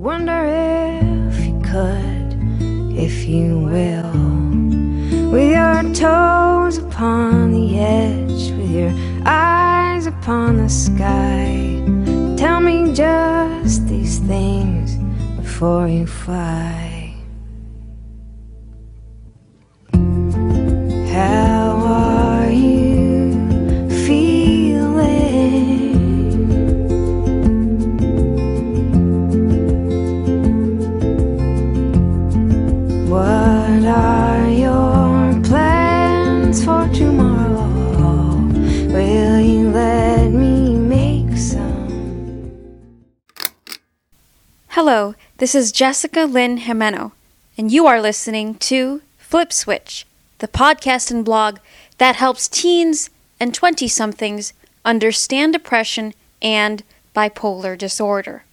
wonder if you could, if you will. With your toes upon the edge, with your eyes upon the sky. Tell me just these things before you fly. Hello, this is Jessica Lynn Jimeno, and you are listening to Flip Switch, the podcast and blog that helps teens and 20 somethings understand depression and bipolar disorder.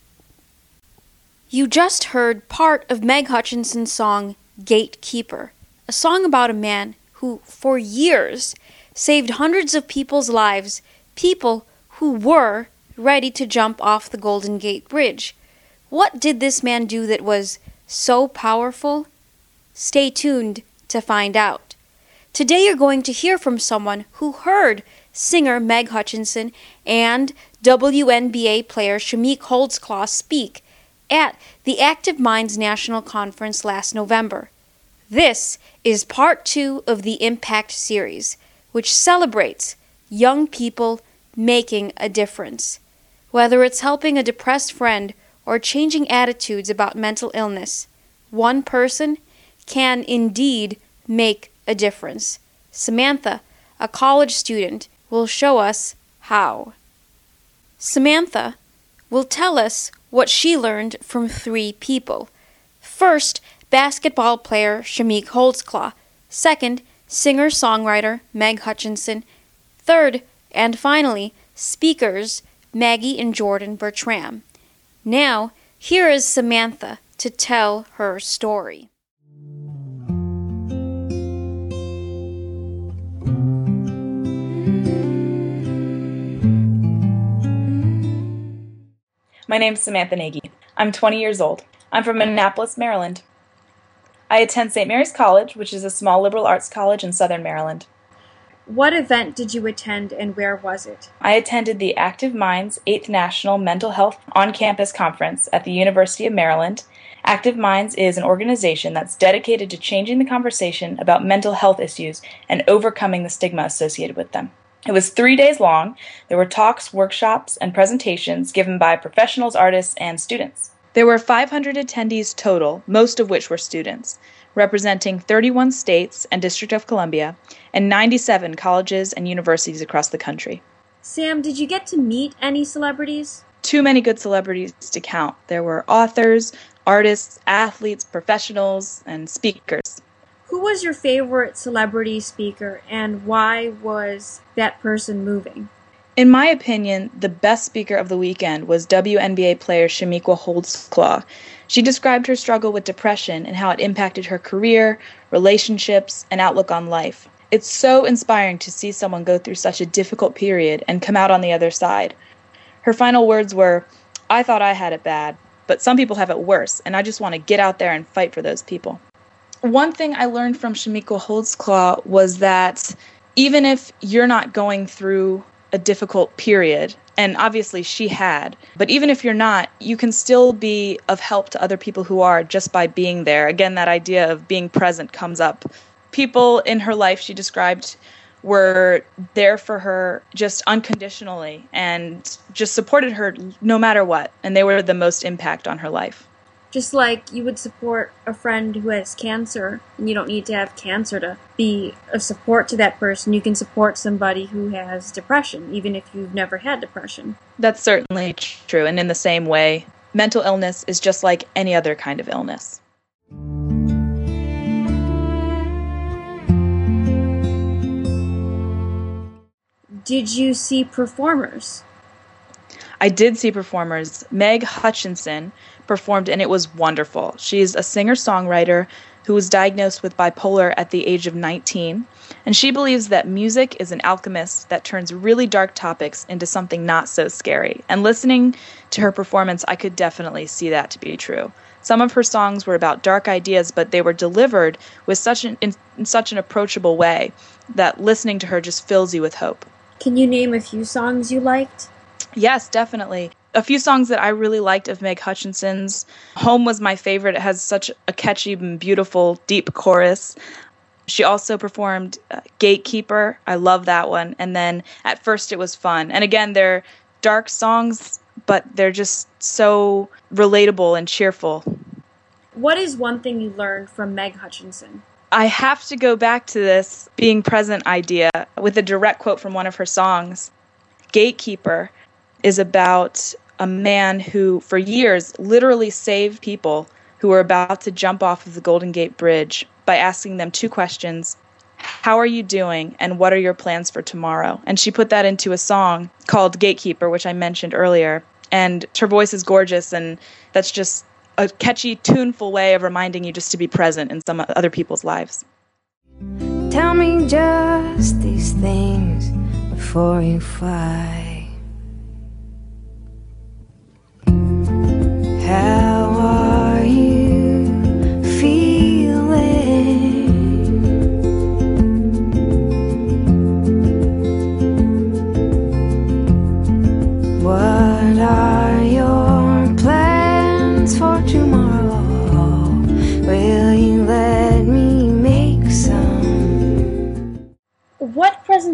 You just heard part of Meg Hutchinson's song Gatekeeper, a song about a man who, for years, saved hundreds of people's lives, people who were ready to jump off the Golden Gate Bridge. What did this man do that was so powerful? Stay tuned to find out. Today you're going to hear from someone who heard singer Meg Hutchinson and WNBA player Chamique Holdsclaw speak at the Active Minds National Conference last November. This is part two of the Impact series, which celebrates young people making a difference. Whether it's helping a depressed friend or changing attitudes about mental illness, one person can indeed make a difference. Samantha, a college student, will show us how. Samantha will tell us what she learned from three people. First, basketball player Chamique Holdsclaw. Second, singer songwriter Meg Hutchinson. Third, and finally, speakers Maggie and Jordan Bertram. Now, here is Samantha to tell her story. My name's Samantha Nagy. I'm 20 years old. I'm from Annapolis, Maryland. I attend St. Mary's College, which is a small liberal arts college in southern Maryland. What event did you attend and where was it? I attended the Active Minds 8th National Mental Health on Campus Conference at the University of Maryland. Active Minds is an organization that's dedicated to changing the conversation about mental health issues and overcoming the stigma associated with them. It was three days long. There were talks, workshops, and presentations given by professionals, artists, and students. There were 500 attendees total, most of which were students, representing 31 states and District of Columbia, and 97 colleges and universities across the country. Sam, did you get to meet any celebrities? Too many good celebrities to count. There were authors, artists, athletes, professionals, and speakers. Who was your favorite celebrity speaker and why was that person moving? In my opinion, the best speaker of the weekend was WNBA player Chamique Holdsclaw. She described her struggle with depression and how it impacted her career, relationships, and outlook on life. It's so inspiring to see someone go through such a difficult period and come out on the other side. Her final words were, I thought I had it bad, but some people have it worse, and I just want to get out there and fight for those people one thing I learned from Chamique Holdsclaw was that even if you're not going through a difficult period, and obviously she had, but even if you're not, you can still be of help to other people who are just by being there. Again, that idea of being present comes up. People in her life she described were there for her just unconditionally and just supported her no matter what, and they were the most impact on her life. Just like you would support a friend who has cancer, and you don't need to have cancer to be a support to that person. You can support somebody who has depression, even if you've never had depression. That's certainly true. And in the same way, mental illness is just like any other kind of illness. Did you see performers? I did see performers. Meg Hutchinson performed, and it was wonderful. She's a singer songwriter who was diagnosed with bipolar at the age of 19. And she believes that music is an alchemist that turns really dark topics into something not so scary. And listening to her performance, I could definitely see that to be true. Some of her songs were about dark ideas, but they were delivered with such an in, in such an approachable way that listening to her just fills you with hope. Can you name a few songs you liked? Yes, definitely. A few songs that I really liked of Meg Hutchinson's. Home was my favorite. It has such a catchy and beautiful, deep chorus. She also performed uh, Gatekeeper. I love that one. And then at first it was fun. And again, they're dark songs, but they're just so relatable and cheerful. What is one thing you learned from Meg Hutchinson? I have to go back to this being present idea with a direct quote from one of her songs. Gatekeeper is about a man who, for years, literally saved people who were about to jump off of the Golden Gate Bridge by asking them two questions How are you doing? and what are your plans for tomorrow? And she put that into a song called Gatekeeper, which I mentioned earlier. And her voice is gorgeous, and that's just a catchy, tuneful way of reminding you just to be present in some other people's lives. Tell me just these things before you fly.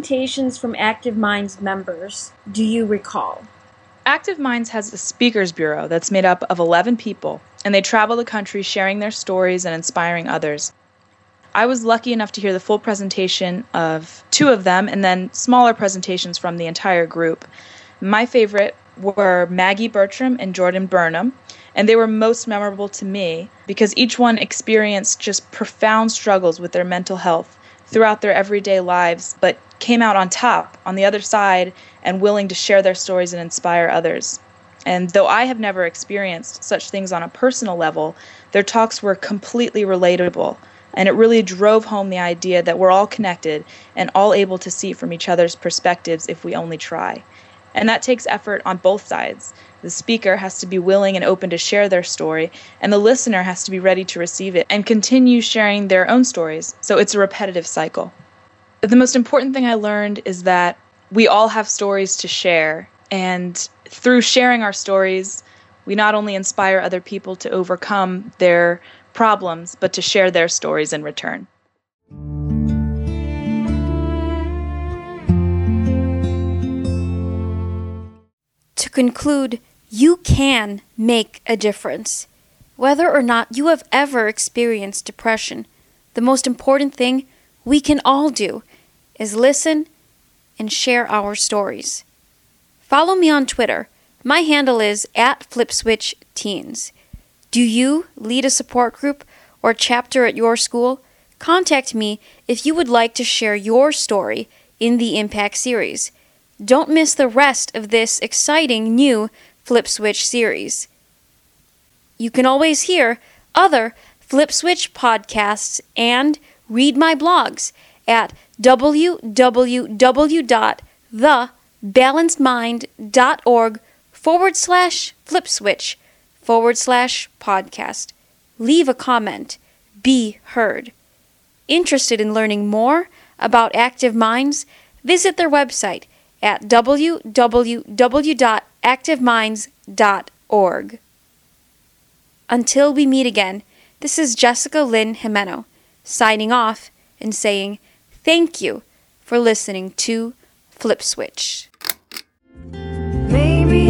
Presentations from Active Minds members do you recall? Active Minds has a speakers bureau that's made up of 11 people, and they travel the country sharing their stories and inspiring others. I was lucky enough to hear the full presentation of two of them and then smaller presentations from the entire group. My favorite were Maggie Bertram and Jordan Burnham, and they were most memorable to me because each one experienced just profound struggles with their mental health throughout their everyday lives, but came out on top on the other side and willing to share their stories and inspire others. And though I have never experienced such things on a personal level, their talks were completely relatable. And it really drove home the idea that we're all connected and all able to see from each other's perspectives if we only try. And that takes effort on both sides. The speaker has to be willing and open to share their story, and the listener has to be ready to receive it and continue sharing their own stories. So it's a repetitive cycle. But the most important thing I learned is that we all have stories to share, and through sharing our stories, we not only inspire other people to overcome their problems, but to share their stories in return. To conclude, you can make a difference. Whether or not you have ever experienced depression, the most important thing we can all do is listen and share our stories. Follow me on Twitter. My handle is at FlipSwitchTeens. Do you lead a support group or chapter at your school? Contact me if you would like to share your story in the Impact series. Don't miss the rest of this exciting new Flip Switch series. You can always hear other Flip Switch podcasts and read my blogs at www.thebalancedmind.org forward slash flip switch forward slash podcast. Leave a comment. Be heard. Interested in learning more about Active Minds? Visit their website at www.activeminds.org. Until we meet again, this is Jessica Lynn Jimeno signing off and saying thank you for listening to Flip Switch. Maybe